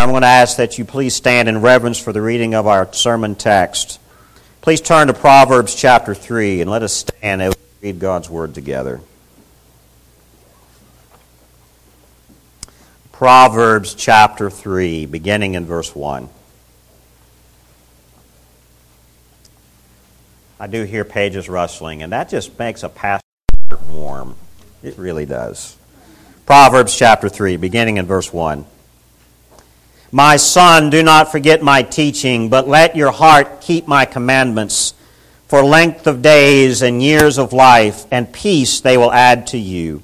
I'm going to ask that you please stand in reverence for the reading of our sermon text. Please turn to Proverbs chapter 3 and let us stand and read God's word together. Proverbs chapter 3, beginning in verse 1. I do hear pages rustling, and that just makes a pastor warm. It really does. Proverbs chapter 3, beginning in verse 1. My son, do not forget my teaching, but let your heart keep my commandments. For length of days and years of life and peace they will add to you.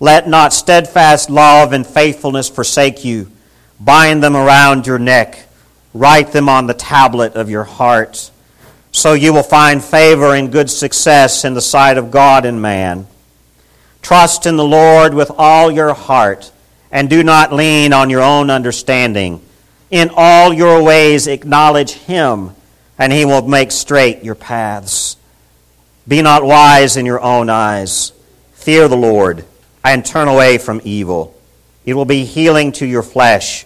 Let not steadfast love and faithfulness forsake you. Bind them around your neck. Write them on the tablet of your heart. So you will find favor and good success in the sight of God and man. Trust in the Lord with all your heart and do not lean on your own understanding. In all your ways acknowledge him, and he will make straight your paths. Be not wise in your own eyes. Fear the Lord, and turn away from evil. It will be healing to your flesh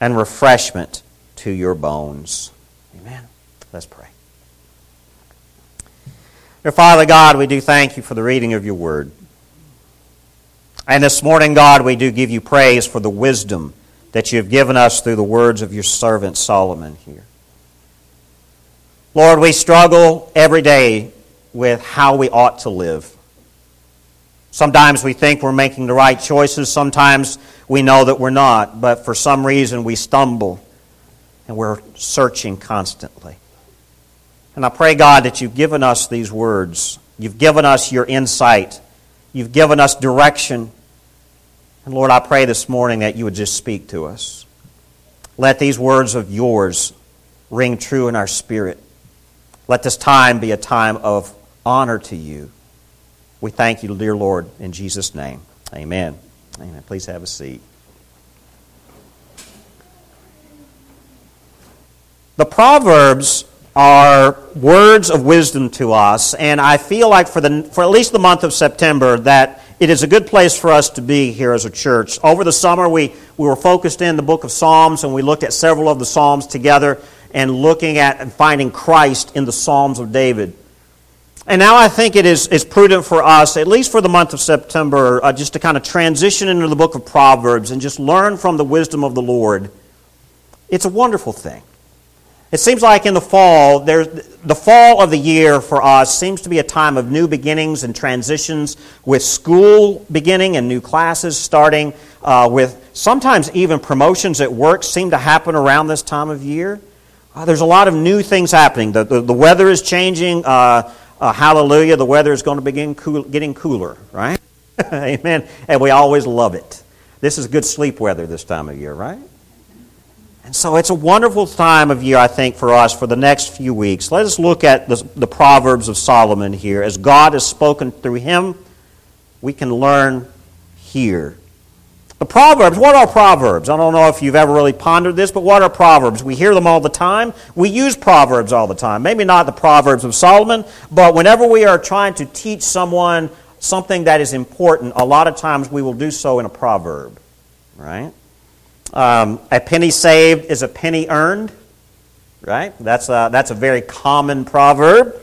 and refreshment to your bones. Amen. Let's pray. Dear Father God, we do thank you for the reading of your word. And this morning, God, we do give you praise for the wisdom that you have given us through the words of your servant Solomon here. Lord, we struggle every day with how we ought to live. Sometimes we think we're making the right choices, sometimes we know that we're not, but for some reason we stumble and we're searching constantly. And I pray, God, that you've given us these words. You've given us your insight. You've given us direction. And Lord, I pray this morning that you would just speak to us. Let these words of yours ring true in our spirit. Let this time be a time of honor to you. We thank you, dear Lord, in Jesus' name. Amen. Amen. Please have a seat. The Proverbs are words of wisdom to us, and I feel like for, the, for at least the month of September that it is a good place for us to be here as a church. Over the summer, we, we were focused in the book of Psalms, and we looked at several of the Psalms together and looking at and finding Christ in the Psalms of David. And now I think it is, is prudent for us, at least for the month of September, uh, just to kind of transition into the book of Proverbs and just learn from the wisdom of the Lord. It's a wonderful thing. It seems like in the fall, the fall of the year for us seems to be a time of new beginnings and transitions with school beginning and new classes starting, uh, with sometimes even promotions at work seem to happen around this time of year. Uh, there's a lot of new things happening. The, the, the weather is changing. Uh, uh hallelujah, the weather is going to begin cool, getting cooler, right? Amen. And we always love it. This is good sleep weather this time of year, right? And so it's a wonderful time of year, I think, for us for the next few weeks. Let us look at the, the Proverbs of Solomon here. As God has spoken through him, we can learn here. The Proverbs, what are Proverbs? I don't know if you've ever really pondered this, but what are Proverbs? We hear them all the time. We use Proverbs all the time. Maybe not the Proverbs of Solomon, but whenever we are trying to teach someone something that is important, a lot of times we will do so in a proverb, right? Um, a penny saved is a penny earned, right? That's a, that's a very common proverb.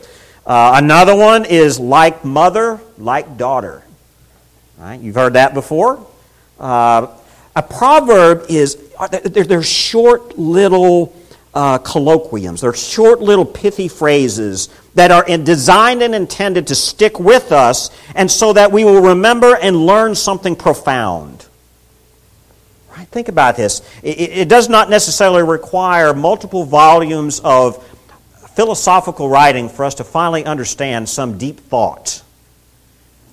Uh, another one is like mother, like daughter. Right? You've heard that before. Uh, a proverb is, uh, they're, they're short little uh, colloquiums. They're short little pithy phrases that are designed and intended to stick with us and so that we will remember and learn something profound. Think about this. It, it does not necessarily require multiple volumes of philosophical writing for us to finally understand some deep thought.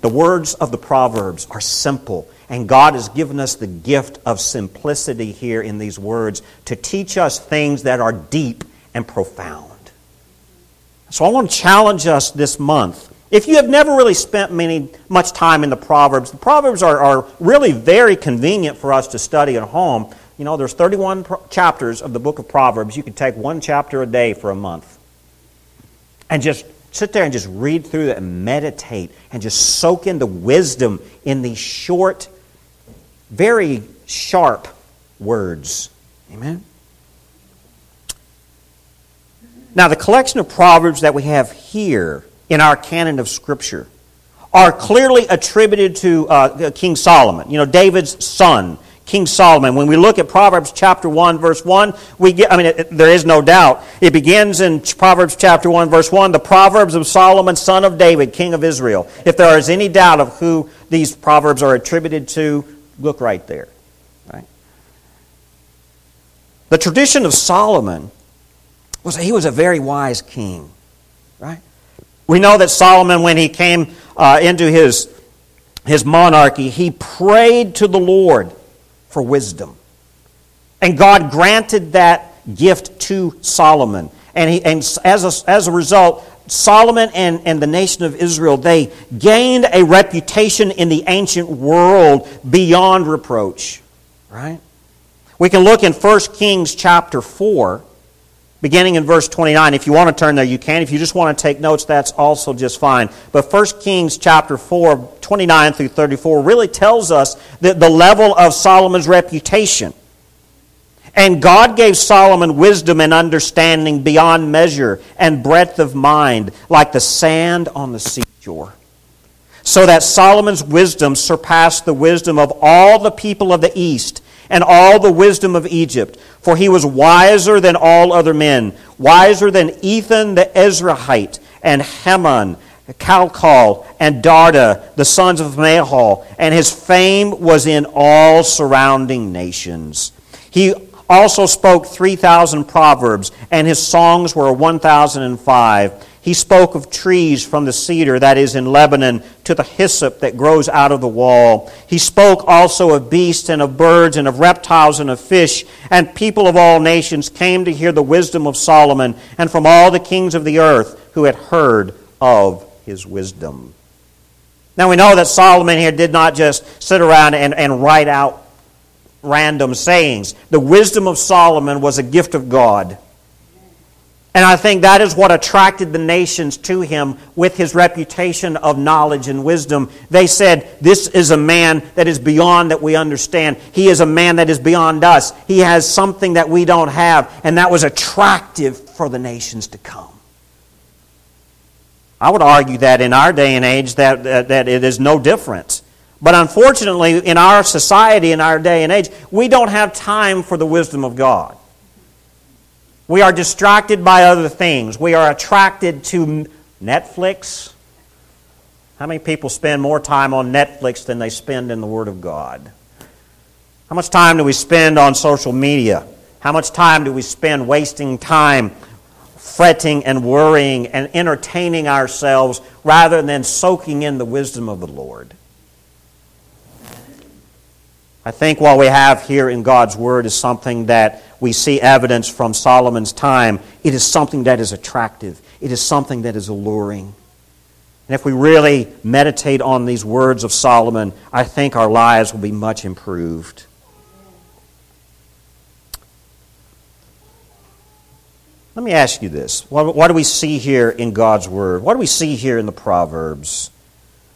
The words of the Proverbs are simple, and God has given us the gift of simplicity here in these words to teach us things that are deep and profound. So I want to challenge us this month if you have never really spent many, much time in the Proverbs, the Proverbs are, are really very convenient for us to study at home. You know, there's 31 pro- chapters of the book of Proverbs. You can take one chapter a day for a month. And just sit there and just read through it and meditate and just soak in the wisdom in these short, very sharp words. Amen. Now, the collection of Proverbs that we have here in our canon of Scripture are clearly attributed to uh, King Solomon, you know, David's son, King Solomon. When we look at Proverbs chapter 1, verse 1, we get, I mean, it, there is no doubt. It begins in Proverbs chapter 1, verse 1, the Proverbs of Solomon, son of David, king of Israel. If there is any doubt of who these Proverbs are attributed to, look right there. Right? The tradition of Solomon was that he was a very wise king. Right? We know that Solomon, when he came uh, into his, his monarchy, he prayed to the Lord for wisdom. And God granted that gift to Solomon. And, he, and as, a, as a result, Solomon and, and the nation of Israel, they gained a reputation in the ancient world beyond reproach. Right? We can look in 1 Kings chapter 4 beginning in verse 29. If you want to turn there, you can. If you just want to take notes, that's also just fine. But 1 Kings chapter 4, 29 through 34 really tells us that the level of Solomon's reputation. And God gave Solomon wisdom and understanding beyond measure and breadth of mind, like the sand on the seashore. So that Solomon's wisdom surpassed the wisdom of all the people of the East and all the wisdom of Egypt. For he was wiser than all other men, wiser than Ethan the Ezrahite, and Heman, Calcol, and Darda, the sons of Mahol, and his fame was in all surrounding nations. He also spoke 3,000 proverbs, and his songs were 1,005. He spoke of trees from the cedar that is in Lebanon to the hyssop that grows out of the wall. He spoke also of beasts and of birds and of reptiles and of fish. And people of all nations came to hear the wisdom of Solomon and from all the kings of the earth who had heard of his wisdom. Now we know that Solomon here did not just sit around and, and write out random sayings. The wisdom of Solomon was a gift of God. And I think that is what attracted the nations to him with his reputation of knowledge and wisdom. They said, This is a man that is beyond that we understand. He is a man that is beyond us. He has something that we don't have. And that was attractive for the nations to come. I would argue that in our day and age that, that, that it is no difference. But unfortunately, in our society, in our day and age, we don't have time for the wisdom of God. We are distracted by other things. We are attracted to Netflix. How many people spend more time on Netflix than they spend in the Word of God? How much time do we spend on social media? How much time do we spend wasting time fretting and worrying and entertaining ourselves rather than soaking in the wisdom of the Lord? I think what we have here in God's Word is something that we see evidence from Solomon's time. It is something that is attractive, it is something that is alluring. And if we really meditate on these words of Solomon, I think our lives will be much improved. Let me ask you this. What, what, do we see here in God's Word? What do we see here in the Proverbs?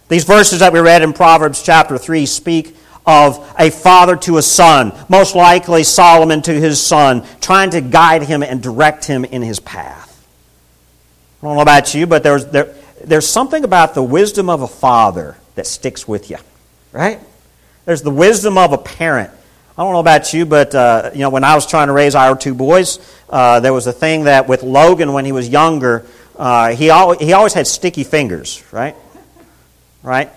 These verses that we read in Proverbs chapter 3 speak of a father to a son, most likely Solomon to his son, trying to guide him and direct him in his path. I don't know about you, but there's, there, there's something about the wisdom of a father that sticks with you, right? There's the wisdom of a parent. I don't know about you, but uh, you know, when I was trying to raise our two boys, uh, there was a thing that with Logan when he was younger, uh, he, al- he always had sticky fingers, right? Right?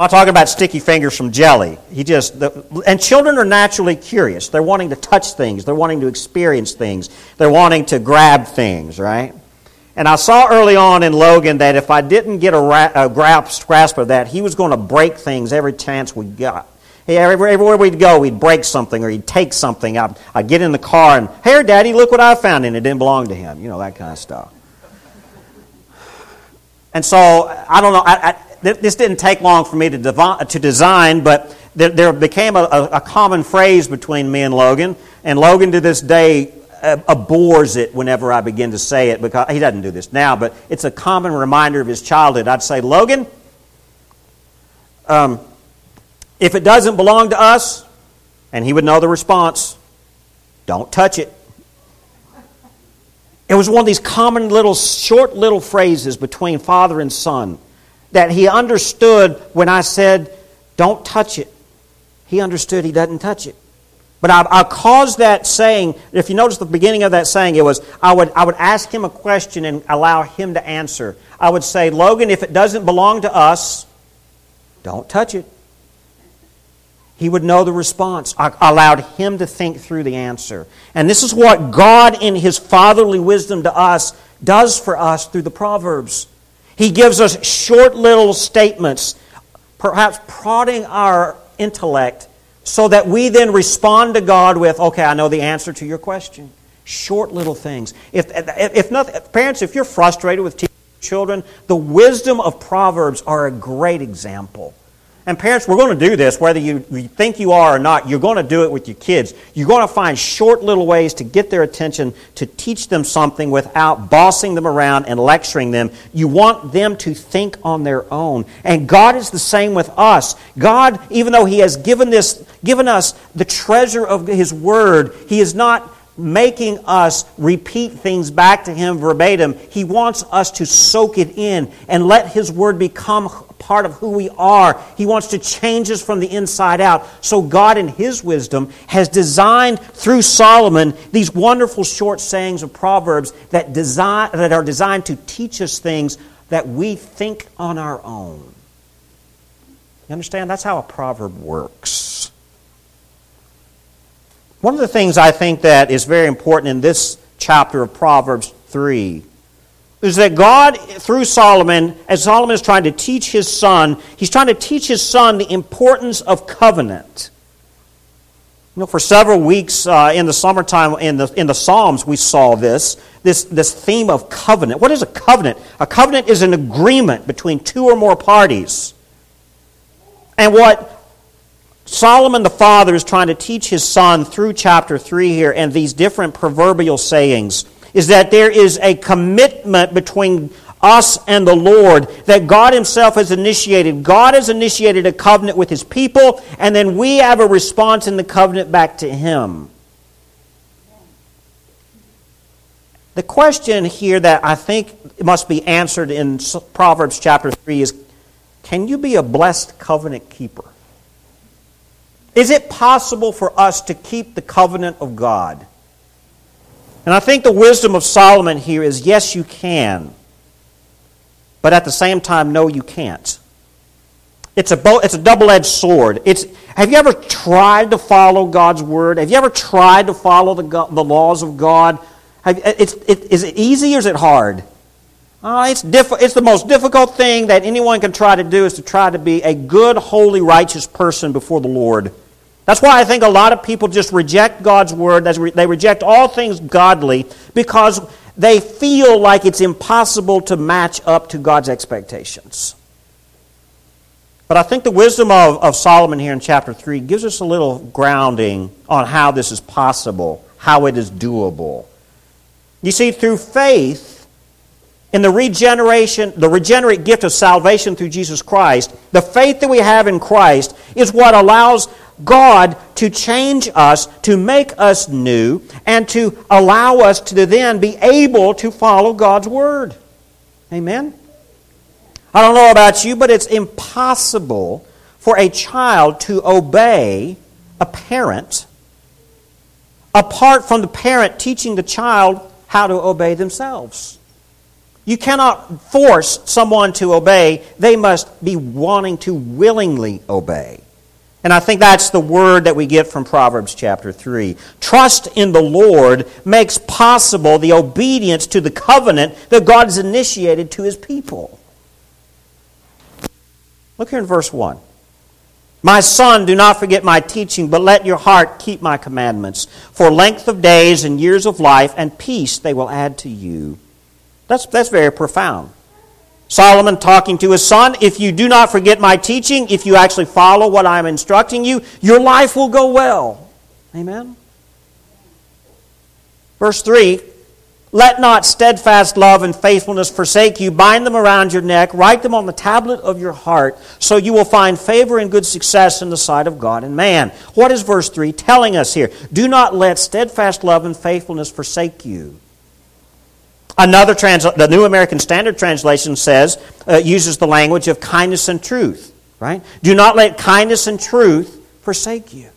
I'm talking about sticky fingers from jelly. He just the, and children are naturally curious. They're wanting to touch things. They're wanting to experience things. They're wanting to grab things, right? And I saw early on in Logan that if I didn't get a, ra- a grasp, grasp of that, he was going to break things every chance we got. Hey, everywhere we'd go, we'd break something or he'd take something. I'd, I'd get in the car and, hey, Daddy, look what I found, and it didn't belong to him. You know, that kind of stuff. And so, I don't know. I, I, this didn't take long for me to, devi- to design, but there, there became a, a, a, common phrase between me and Logan. And Logan to this day uh, abhors it whenever I begin to say it because he doesn't do this now, but it's a common reminder of his childhood. I'd say, Logan, um, if it doesn't belong to us, and he would know the response, don't touch it. It was one of these common little, short little phrases between father and son that he understood when I said, don't touch it. He understood he doesn't touch it. But I, I caused that saying, if you notice the beginning of that saying, it was I would, I would ask him a question and allow him to answer. I would say, Logan, if it doesn't belong to us, don't touch it. He would know the response. I allowed him to think through the answer. And this is what God, in his fatherly wisdom to us, does for us through the Proverbs. He gives us short little statements, perhaps prodding our intellect, so that we then respond to God with, okay, I know the answer to your question. Short little things. If, if nothing, parents, if you're frustrated with teaching children, the wisdom of Proverbs are a great example. And parents, we're going to do this, whether you, think you are or not. You're going to do it with your kids. You're going to find short little ways to get their attention, to teach them something without bossing them around and lecturing them. You want them to think on their own. And God is the same with us. God, even though He has given, this, given us the treasure of His Word, He is not making us repeat things back to Him verbatim. He wants us to soak it in and let His Word become part of who we are. He wants to change us from the inside out. So, God, in His wisdom, has designed through Solomon these wonderful short sayings of Proverbs that, design, that are designed to teach us things that we think on our own. You understand? That's how a proverb works. One of the things I think that is very important in this chapter of Proverbs 3 is that God, through Solomon, as Solomon is trying to teach his son, he's trying to teach his son the importance of covenant. You know, for several weeks uh, in the summertime in the, in the Psalms, we saw this, this, this theme of covenant. What is a covenant? A covenant is an agreement between two or more parties. And what Solomon the father is trying to teach his son through chapter 3 here and these different proverbial sayings is that there is a commitment between us and the Lord that God Himself has initiated. God has initiated a covenant with His people, and then we have a response in the covenant back to Him. The question here that I think must be answered in Proverbs chapter 3 is can you be a blessed covenant keeper? Is it possible for us to keep the covenant of God? And I think the wisdom of Solomon here is yes, you can, but at the same time, no, you can't. It's a, bo- it's a double edged sword. It's, have you ever tried to follow God's word? Have you ever tried to follow the, the laws of God? Have, it's, it, is it easy or is it hard? Uh, it's, diff- it's the most difficult thing that anyone can try to do is to try to be a good, holy, righteous person before the Lord. That's why I think a lot of people just reject God's word. They reject all things godly because they feel like it's impossible to match up to God's expectations. But I think the wisdom of, of Solomon here in chapter 3 gives us a little grounding on how this is possible, how it is doable. You see, through faith, in the regeneration, the regenerate gift of salvation through Jesus Christ, the faith that we have in Christ is what allows God to change us, to make us new, and to allow us to then be able to follow God's Word. Amen? I don't know about you, but it's impossible for a child to obey a parent apart from the parent teaching the child how to obey themselves. You cannot force someone to obey, they must be wanting to willingly obey. And I think that's the word that we get from Proverbs chapter 3. Trust in the Lord makes possible the obedience to the covenant that God has initiated to his people. Look here in verse 1. My son, do not forget my teaching, but let your heart keep my commandments. For length of days and years of life and peace they will add to you. That's, that's very profound. Solomon talking to his son, if you do not forget my teaching, if you actually follow what I'm instructing you, your life will go well. Amen? Verse 3 Let not steadfast love and faithfulness forsake you. Bind them around your neck. Write them on the tablet of your heart, so you will find favor and good success in the sight of God and man. What is verse 3 telling us here? Do not let steadfast love and faithfulness forsake you. Another trans- the New American Standard Translation says, uh, uses the language of kindness and truth, right? Do not let kindness and truth forsake you.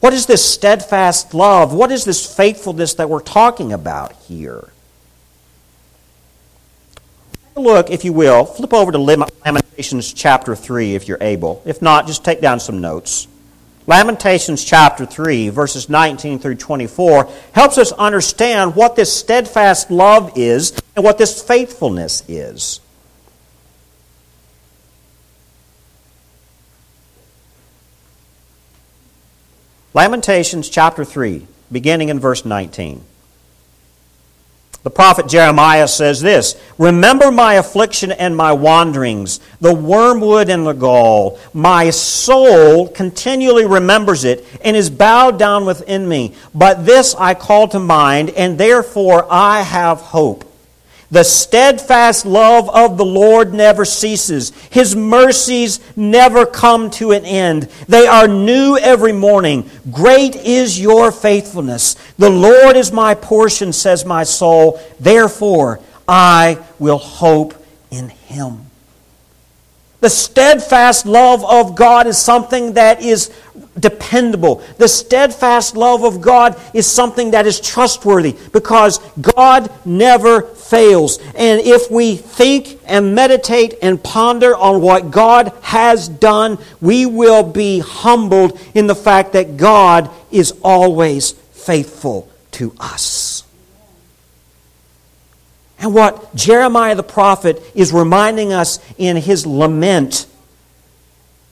What is this steadfast love? What is this faithfulness that we're talking about here? Take a look, if you will, flip over to Lamentations chapter 3 if you're able. If not, just take down some notes. Lamentations chapter 3, verses 19 through 24, helps us understand what this steadfast love is and what this faithfulness is. Lamentations chapter 3, beginning in verse 19. The prophet Jeremiah says this Remember my affliction and my wanderings, the wormwood and the gall. My soul continually remembers it and is bowed down within me. But this I call to mind, and therefore I have hope. The steadfast love of the Lord never ceases. His mercies never come to an end. They are new every morning. Great is your faithfulness. The Lord is my portion, says my soul. Therefore, I will hope in him. The steadfast love of God is something that is dependable. The steadfast love of God is something that is trustworthy because God never fails. And if we think and meditate and ponder on what God has done, we will be humbled in the fact that God is always faithful to us. And what Jeremiah the prophet is reminding us in his lament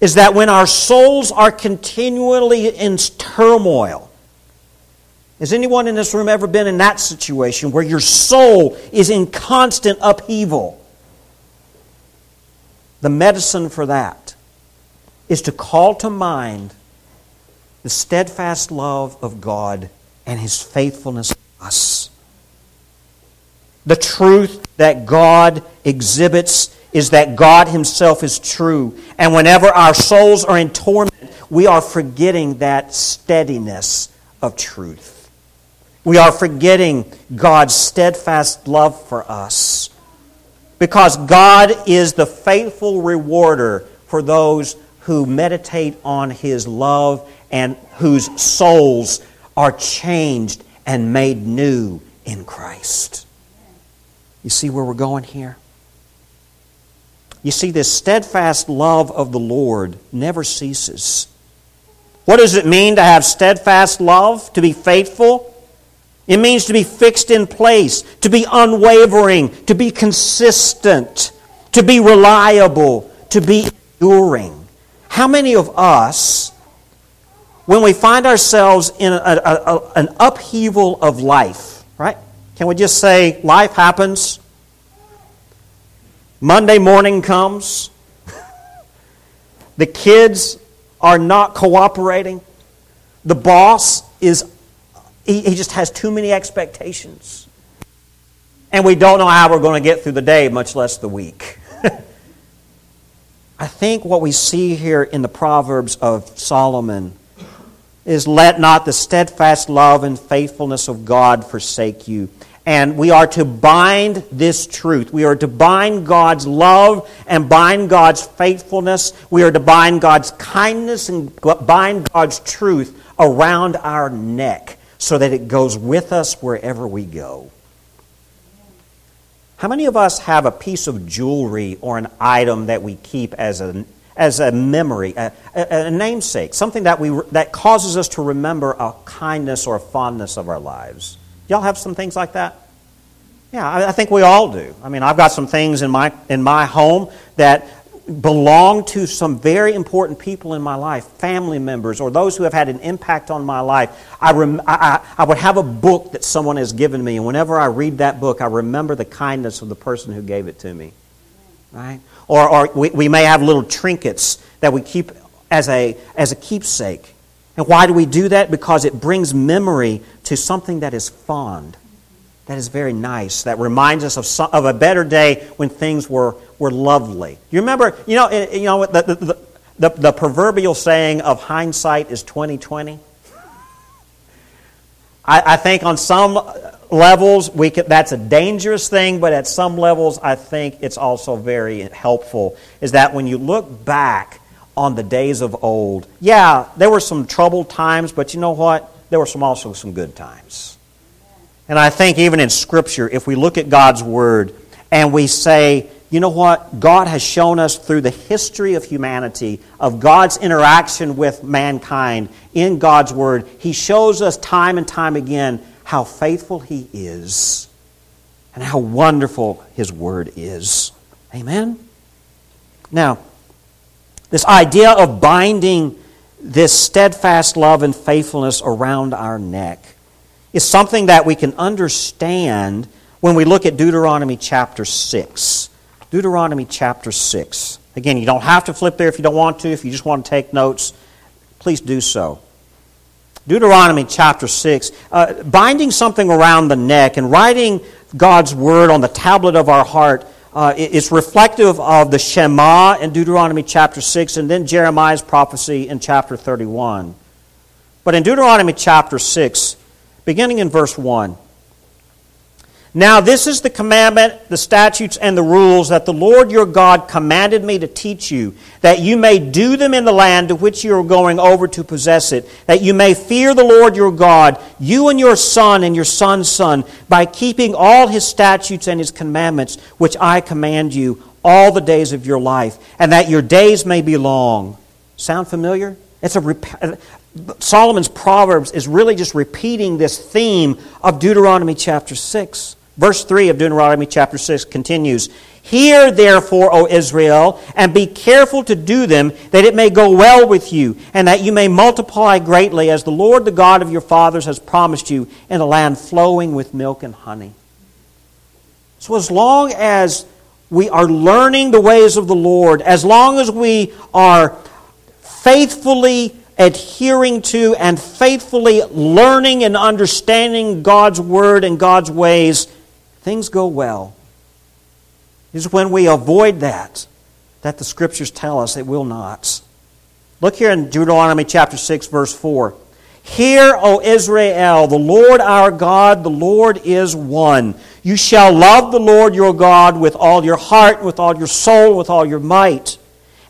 is that when our souls are continually in turmoil, has anyone in this room ever been in that situation where your soul is in constant upheaval? The medicine for that is to call to mind the steadfast love of God and His faithfulness to us. The truth that God exhibits is that God Himself is true. And whenever our souls are in torment, we are forgetting that steadiness of truth. We are forgetting God's steadfast love for us. Because God is the faithful rewarder for those who meditate on His love and whose souls are changed and made new in Christ. You see where we're going here? You see, this steadfast love of the Lord never ceases. What does it mean to have steadfast love? To be faithful? It means to be fixed in place, to be unwavering, to be consistent, to be reliable, to be enduring. How many of us, when we find ourselves in a, a, a, an upheaval of life, right? Can we just say life happens? Monday morning comes. the kids are not cooperating. The boss is, he, he just has too many expectations. And we don't know how we're going to get through the day, much less the week. I think what we see here in the Proverbs of Solomon is let not the steadfast love and faithfulness of God forsake you. And we are to bind this truth. We are to bind God's love and bind God's faithfulness. We are to bind God's kindness and bind God's truth around our neck so that it goes with us wherever we go. How many of us have a piece of jewelry or an item that we keep as a, as a memory, a, a, namesake, something that, we, that causes us to remember a kindness or a fondness of our lives? Y'all have some things like that? Yeah, I, I think we all do. I mean, I've got some things in my, in my home that belong to some very important people in my life, family members, or those who have had an impact on my life. I, rem- I, I, would have a book that someone has given me, and whenever I read that book, I remember the kindness of the person who gave it to me. Right? Or, or we, we may have little trinkets that we keep as a, as a keepsake. And why do we do that? Because it brings memory to something that is fond. that is very nice, that reminds us of, some, of a better day when things were, were lovely. You remember, you know, you know the, the, the, the proverbial saying of hindsight is 2020? I, I think on some levels we could, that's a dangerous thing, but at some levels I think it's also very helpful. Is that when you look back on the days of old, yeah, there were some troubled times, but you know what? There were some also some good times. And I think even in Scripture, if we look at God's Word and we say, you know what? God has shown us through the history of humanity, of God's interaction with mankind in God's Word, He shows us time and time again how faithful He is and how wonderful His Word is. Amen? Now, this idea of binding this steadfast love and faithfulness around our neck is something that we can understand when we look at Deuteronomy chapter 6. Deuteronomy chapter 6. Again, you don't have to flip there if you don't want to. If you just want to take notes, please do so. Deuteronomy chapter 6. Uh, binding something around the neck and writing God's word on the tablet of our heart uh, is reflective of the Shema in Deuteronomy chapter 6 and then Jeremiah's prophecy in chapter 31. But in Deuteronomy chapter 6, beginning in verse 1. Now, this is the commandment, the statutes, and the rules that the Lord your God commanded me to teach you, that you may do them in the land to which you are going over to possess it, that you may fear the Lord your God, you and your son and your son's son, by keeping all his statutes and his commandments, which I command you all the days of your life, and that your days may be long. Sound familiar? It's a rep- Solomon's Proverbs is really just repeating this theme of Deuteronomy chapter 6. Verse 3 of Deuteronomy chapter 6 continues Hear therefore, O Israel, and be careful to do them, that it may go well with you, and that you may multiply greatly, as the Lord, the God of your fathers, has promised you, in a land flowing with milk and honey. So, as long as we are learning the ways of the Lord, as long as we are faithfully adhering to and faithfully learning and understanding God's Word and God's ways, things go well. It's when we avoid that that the Scriptures tell us it will not. Look here in Deuteronomy chapter 6, verse 4. Hear, O Israel, the Lord our God, the Lord is one. You shall love the Lord your God with all your heart, with all your soul, with all your might.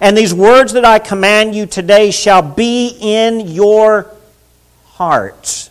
And these words that I command you today shall be in your heart.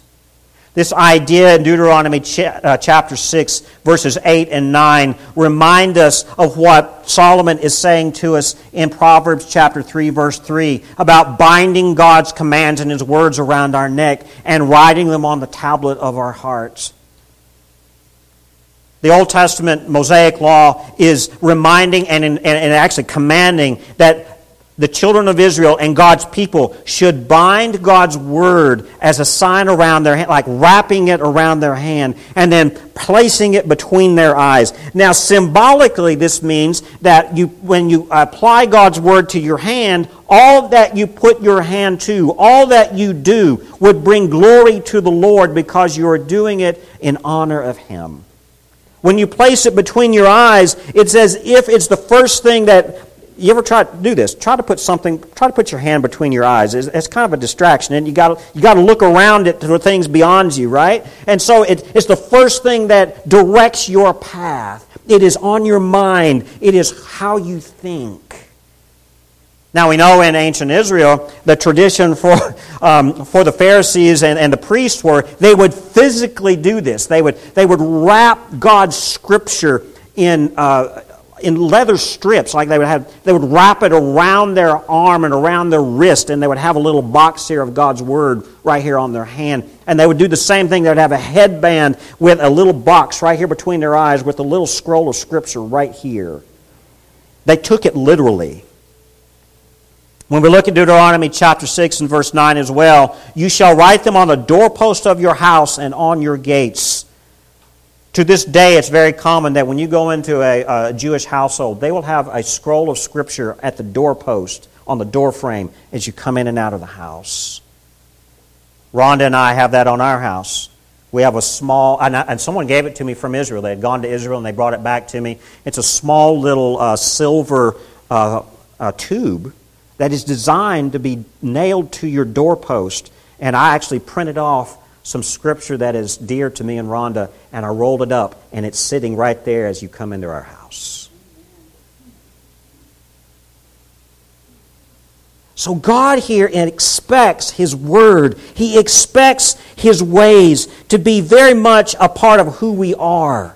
This idea in Deuteronomy uh, chapter 6, verses 8 and 9, remind us of what Solomon is saying to us in Proverbs chapter 3, verse 3, about binding God's commands and his words around our neck and writing them on the tablet of our hearts. The Old Testament Mosaic law is reminding and, and, and actually commanding that the children of Israel and God's people should bind God's word as a sign around their hand, like wrapping it around their hand and then placing it between their eyes. Now, symbolically, this means that you, when you apply God's word to your hand, all that you put your hand to, all that you do, would bring glory to the Lord because you are doing it in honor of Him. When you place it between your eyes, it's as if it's the first thing that you ever try to do this? Try to put something, try to put your hand between your eyes. It's, it's kind of a distraction, and you got you got to look around to the things beyond you, right? And so it, it's the first thing that directs your path. It is on your mind. It is how you think. Now we know in ancient Israel the tradition for um, for the Pharisees and, and the priests were they would physically do this. They would they would wrap God's scripture in uh, in leather strips, like they would have, they would wrap it around their arm and around their wrist, and they would have a little box here of God's Word right here on their hand. And they would do the same thing. They would have a headband with a little box right here between their eyes with a little scroll of Scripture right here. They took it literally. When we look at Deuteronomy chapter 6 and verse 9 as well, you shall write them on the doorpost of your house and on your gates. To this day, it's very common that when you go into a, a, Jewish household, they will have a scroll of Scripture at the doorpost, on the doorframe, as you come in and out of the house. Rhonda and I have that on our house. We have a small, and, I, and someone gave it to me from Israel. They had gone to Israel and they brought it back to me. It's a small little uh, silver uh, uh, tube that is designed to be nailed to your doorpost. And I actually printed off some scripture that is dear to me and Rhonda, and I rolled it up, and it's sitting right there as you come into our house. So God here expects His Word, He expects His ways to be very much a part of who we are.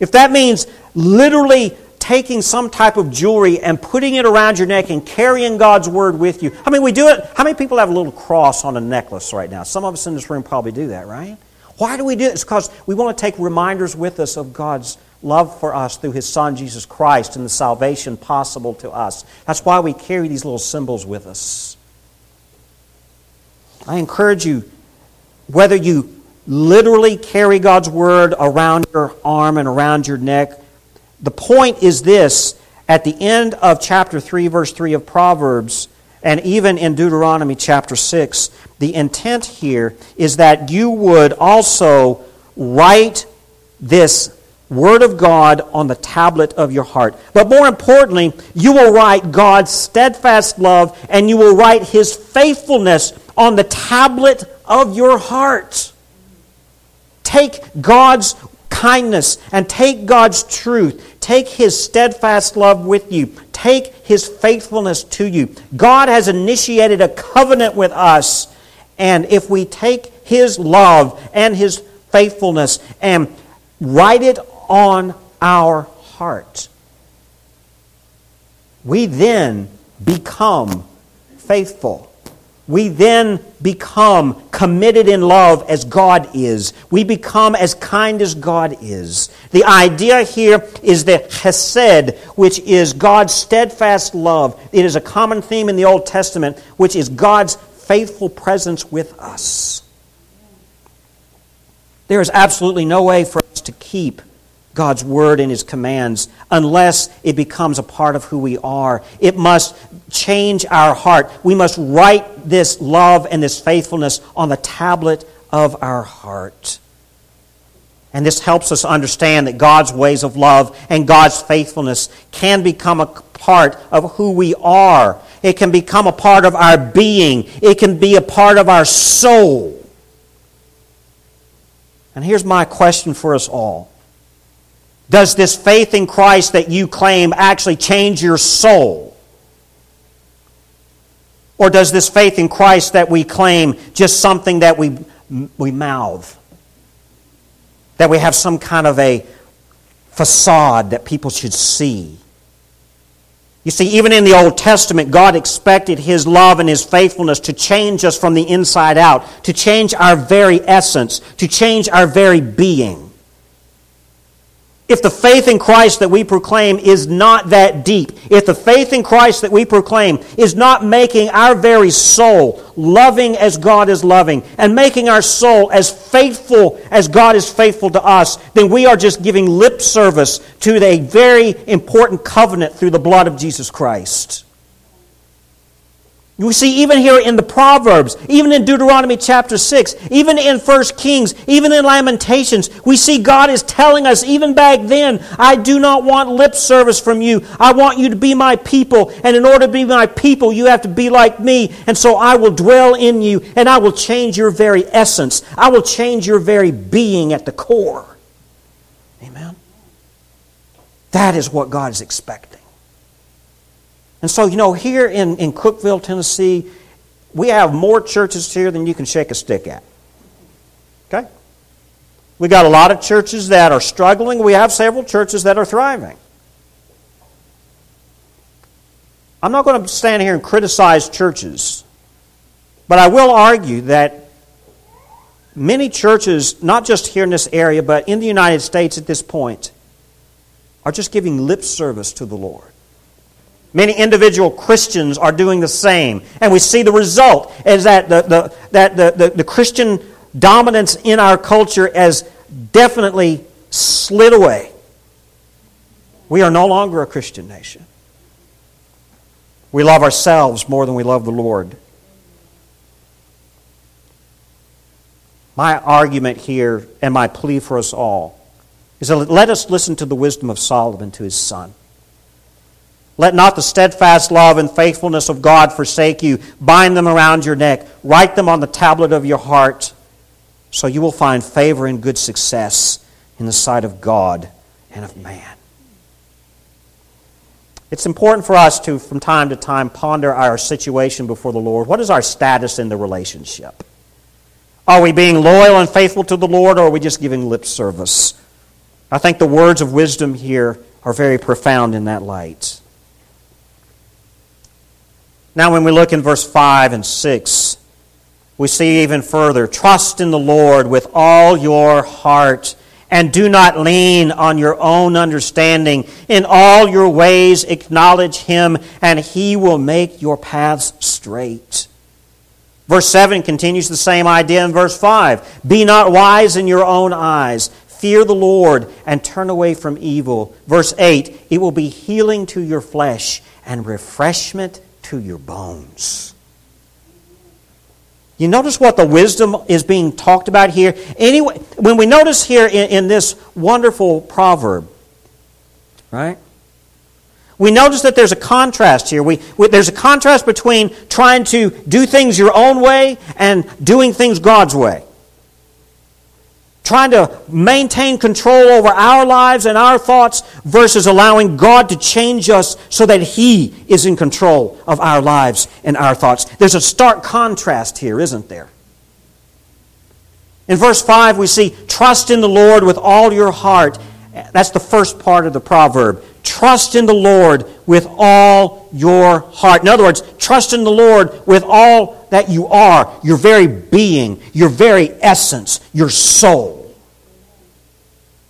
If that means literally taking some type of jewelry and putting it around your neck and carrying God's word with you. I mean, we do it. How many people have a little cross on a necklace right now? Some of us in this room probably do that, right? Why do we do it? It's because we want to take reminders with us of God's love for us through His Son, Jesus Christ, and the salvation possible to us. That's why we carry these little symbols with us. I encourage you, whether you literally carry God's word around your arm and around your neck, the point is this at the end of chapter 3, verse 3 of Proverbs, and even in Deuteronomy chapter 6, the intent here is that you would also write this Word of God on the tablet of your heart. But more importantly, you will write God's steadfast love and you will write His faithfulness on the tablet of your heart. Take God's kindness and take God's truth. Take His steadfast love with you. Take His faithfulness to you. God has initiated a covenant with us. And if we take His love and His faithfulness and write it on our heart, we then become faithful we then become committed in love as God is. We become as kind as God is. The idea here is the chesed, which is God's steadfast love. It is a common theme in the Old Testament, which is God's faithful presence with us. There is absolutely no way for us to keep God's word and his commands unless it becomes a part of who we are. It must change our heart. We must write this love and this faithfulness on the tablet of our heart. And this helps us understand that God's ways of love and God's faithfulness can become a part of who we are. It can become a part of our being. It can be a part of our soul. And here's my question for us all does this faith in Christ that you claim actually change your soul? Or does this faith in Christ that we claim just something that we, we mouth? That we have some kind of a facade that people should see? You see, even in the Old Testament, God expected His love and His faithfulness to change us from the inside out, to change our very essence, to change our very being. If the faith in Christ that we proclaim is not that deep, if the faith in Christ that we proclaim is not making our very soul loving as God is loving and making our soul as faithful as God is faithful to us, then we are just giving lip service to a very important covenant through the blood of Jesus Christ. We see even here in the Proverbs, even in Deuteronomy chapter 6, even in 1 Kings, even in Lamentations, we see God is telling us, even back then, I do not want lip service from you. I want you to be my people. And in order to be my people, you have to be like me. And so I will dwell in you, and I will change your very essence. I will change your very being at the core. Amen? That is what God is expecting. And so, you know, here in, in Cookeville, Tennessee, we have more churches here than you can shake a stick at. Okay? We got a lot of churches that are struggling. We have several churches that are thriving. I'm not going to stand here and criticize churches, but I will argue that many churches, not just here in this area, but in the United States at this point, are just giving lip service to the Lord. Many individual Christians are doing the same. And we see the result is that the, the, that the, the, the Christian dominance in our culture has definitely slid away. We are no longer a Christian nation. We love ourselves more than we love the Lord. My argument here and my plea for us all is that let us listen to the wisdom of Solomon to his son. Let not the steadfast love and faithfulness of God forsake you. Bind them around your neck. Write them on the tablet of your heart, so you will find favor and good success in the sight of God and of man. It's important for us to, from time to time, ponder our situation before the Lord. What is our status in the relationship? Are we being loyal and faithful to the Lord, or are we just giving lip service? I think the words of wisdom here are very profound in that light. Now, when we look in verse 5 and 6, we see even further trust in the Lord with all your heart and do not lean on your own understanding. In all your ways acknowledge him, and he will make your paths straight. Verse 7 continues the same idea in verse 5. Be not wise in your own eyes. Fear the Lord and turn away from evil. Verse 8 It will be healing to your flesh and refreshment to your bones. You notice what the wisdom is being talked about here? Anyway, when we notice here in, in this wonderful proverb, right? We notice that there's a contrast here. We, we, there's a contrast between trying to do things your own way and doing things God's way trying to maintain control over our lives and our thoughts versus allowing God to change us so that He is in control of our lives and our thoughts. There's a stark contrast here, isn't there? In verse 5, we see, Trust in the Lord with all your heart. That's the first part of the proverb. Trust in the Lord with all your heart. In other words, trust in the Lord with all that you are, your very being, your very essence, your soul.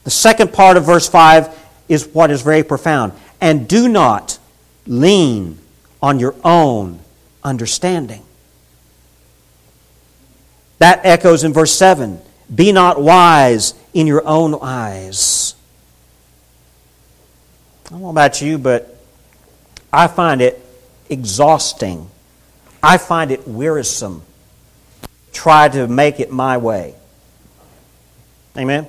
The second part of verse 5 is what is very profound. And do not lean on your own understanding. That echoes in verse 7. Be not wise in your own eyes. I don't know about you, but I find it exhausting. I find it wearisome. Try to make it my way. Amen?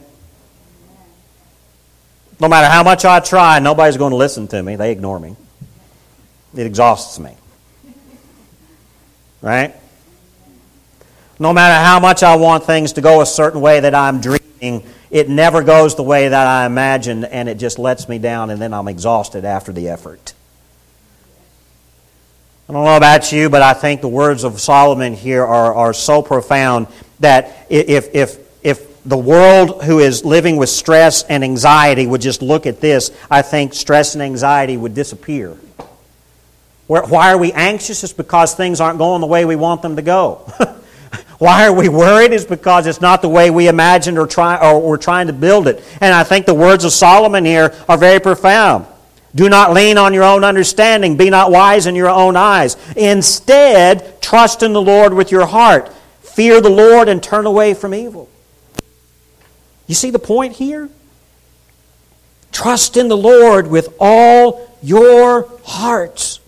No matter how much I try, nobody's going to listen to me. They ignore me. It exhausts me. Right? No matter how much I want things to go a certain way that I'm dreaming, it never goes the way that I imagined, and it just lets me down, and then I'm exhausted after the effort. I don't know about you, but I think the words of Solomon here are, are so profound that if, if, if the world who is living with stress and anxiety would just look at this, I think stress and anxiety would disappear. Why are we anxious? It's because things aren't going the way we want them to go. Why are we worried? It's because it's not the way we imagined or, try, or we're trying to build it. And I think the words of Solomon here are very profound. Do not lean on your own understanding. Be not wise in your own eyes. Instead, trust in the Lord with your heart. Fear the Lord and turn away from evil. You see the point here? Trust in the Lord with all your hearts.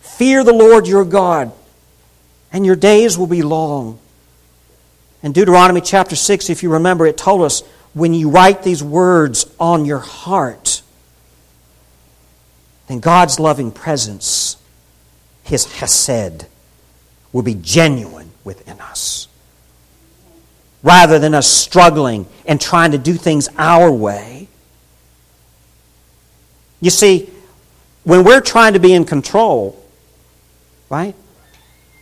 Fear the Lord your God and your days will be long. In Deuteronomy chapter 6, if you remember, it told us when you write these words on your heart, then God's loving presence, His Hesed, will be genuine within us. Rather than us struggling and trying to do things our way. You see, when we're trying to be in control, right?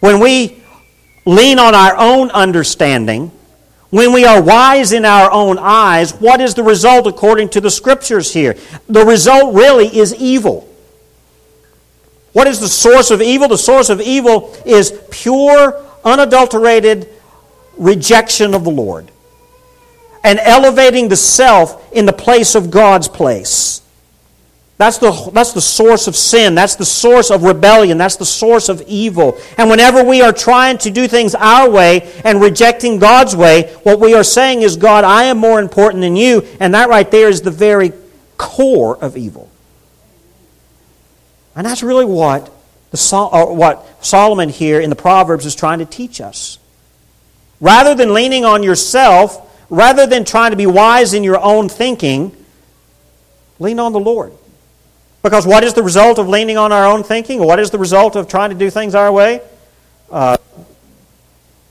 when we lean on our own understanding, when we are wise in our own eyes, what is the result according to the scriptures here? The result really is evil. What is the source of evil? The source of evil is pure, unadulterated rejection of the Lord and elevating the self in the place of God's place. That's the, that's the source of sin. That's the source of rebellion. That's the source of evil. And whenever we are trying to do things our way and rejecting God's way, what we are saying is, God, I am more important than you. And that right there is the very core of evil. And that's really what, the, what Solomon here in the Proverbs is trying to teach us. Rather than leaning on yourself, rather than trying to be wise in your own thinking, lean on the Lord. Because what is the result of leaning on our own thinking? What is the result of trying to do things our way? Uh,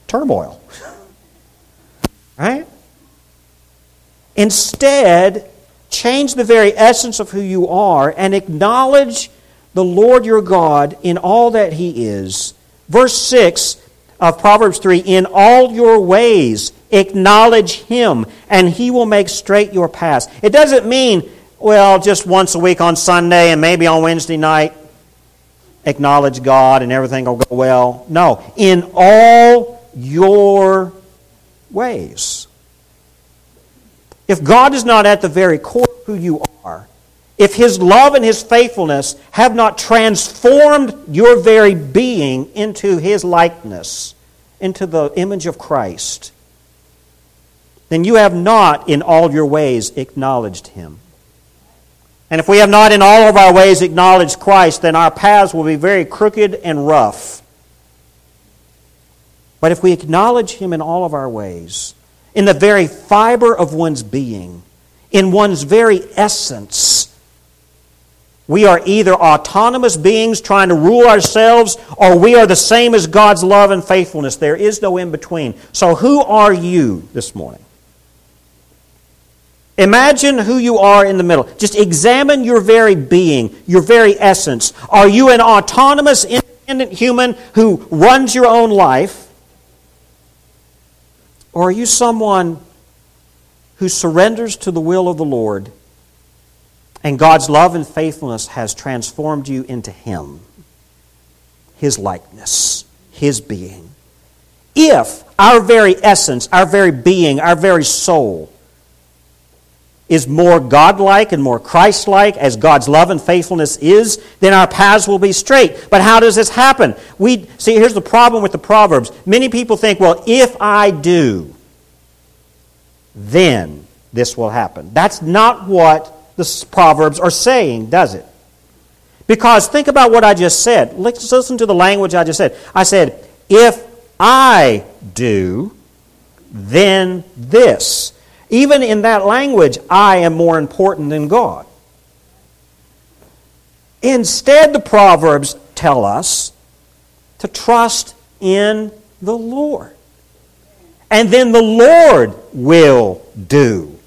turmoil. right? Instead, change the very essence of who you are and acknowledge the Lord your God in all that He is. Verse 6 of Proverbs 3 In all your ways acknowledge Him, and He will make straight your paths. It doesn't mean well, just once a week on Sunday and maybe on Wednesday night, acknowledge God and everything will go well. No, in all your ways. If God is not at the very core of who you are, if His love and His faithfulness have not transformed your very being into His likeness, into the image of Christ, then you have not in all your ways acknowledged Him. And if we have not in all of our ways acknowledged Christ, then our paths will be very crooked and rough. But if we acknowledge Him in all of our ways, in the very fiber of one's being, in one's very essence, we are either autonomous beings trying to rule ourselves, or we are the same as God's love and faithfulness. There is no in between. So, who are you this morning? Imagine who you are in the middle. Just examine your very being, your very essence. Are you an autonomous, independent human who runs your own life? Or are you someone who surrenders to the will of the Lord and God's love and faithfulness has transformed you into Him, His likeness, His being? If our very essence, our very being, our very soul, is more godlike and more Christ-like as God's love and faithfulness is, then our paths will be straight. But how does this happen? We see here's the problem with the proverbs. Many people think, well, if I do, then this will happen. That's not what the proverbs are saying, does it? Because think about what I just said. Let's listen to the language I just said. I said, if I do, then this. Even in that language, I am more important than God. Instead, the Proverbs tell us to trust in the Lord. And then the Lord will do.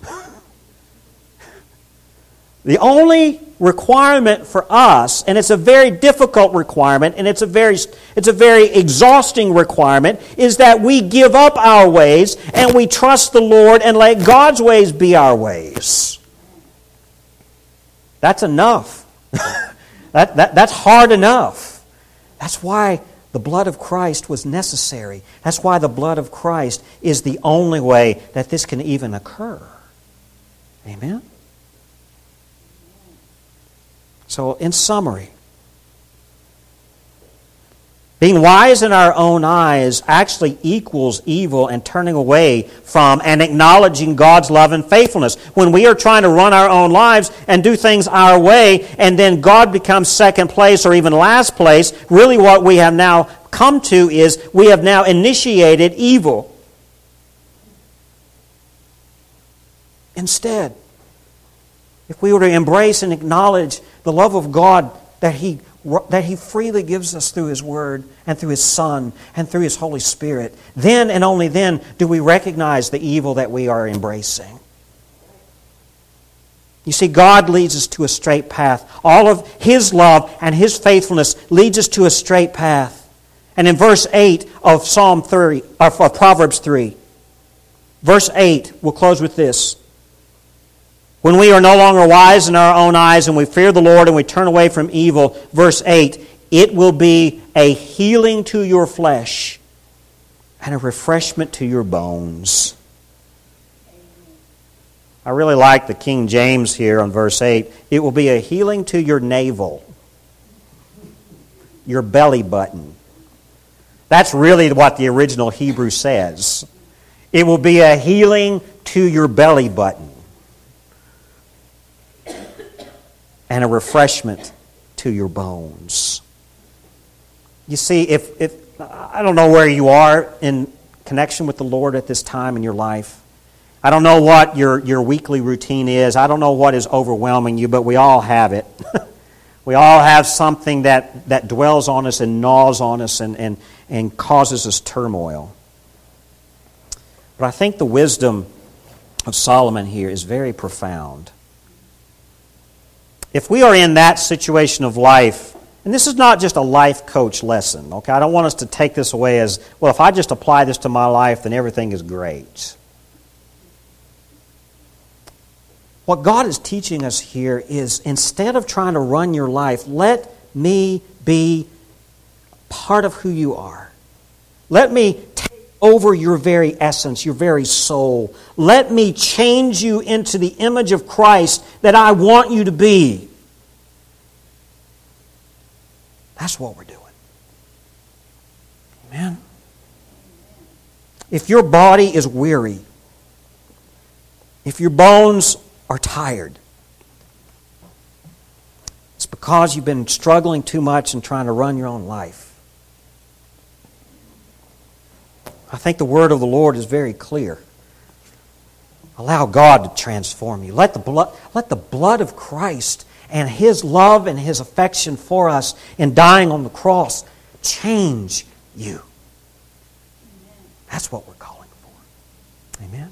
The only requirement for us, and it's a very difficult requirement, and it's a very, it's a very exhausting requirement, is that we give up our ways and we trust the Lord and let God's ways be our ways. That's enough. that, that, that's hard enough. That's why the blood of Christ was necessary. That's why the blood of Christ is the only way that this can even occur. Amen? So, in summary, being wise in our own eyes actually equals evil and turning away from and acknowledging God's love and faithfulness. When we are trying to run our own lives and do things our way, and then God becomes second place or even last place, really what we have now come to is we have now initiated evil. Instead, if we were to embrace and acknowledge the love of God that He, that he freely gives us through His Word and through His Son and through His Holy Spirit, then and only then do we recognize the evil that we are embracing. You see, God leads us to a straight path. All of His love and His faithfulness leads us to a straight path. And in verse 8 of Psalm 30, of Proverbs 3, verse 8, we'll close with this. When we are no longer wise in our own eyes and we fear the Lord and we turn away from evil, verse 8, it will be a healing to your flesh and a refreshment to your bones. I really like the King James here on verse 8. It will be a healing to your navel, your belly button. That's really what the original Hebrew says. It will be a healing to your belly button and a refreshment to your bones. You see, if, if I don't know where you are in connection with the Lord at this time in your life. I don't know what your, your weekly routine is. I don't know what is overwhelming you, but we all have it. we all have something that, that dwells on us and gnaws on us and, and, and causes us turmoil. But I think the wisdom of Solomon here is very profound. If we are in that situation of life, and this is not just a life coach lesson, okay? I don't want us to take this away as, well, if I just apply this to my life, then everything is great. What God is teaching us here is instead of trying to run your life, let me be part of who you are. Let me take over your very essence, your very soul. Let me change you into the image of Christ that I want you to be. That's what we're doing. Amen. If your body is weary, if your bones are tired, it's because you've been struggling too much and trying to run your own life. I think the word of the Lord is very clear. Allow God to transform you. Let the blood, let the blood of Christ and His love and His affection for us in dying on the cross change you. That's what we're calling for. Amen.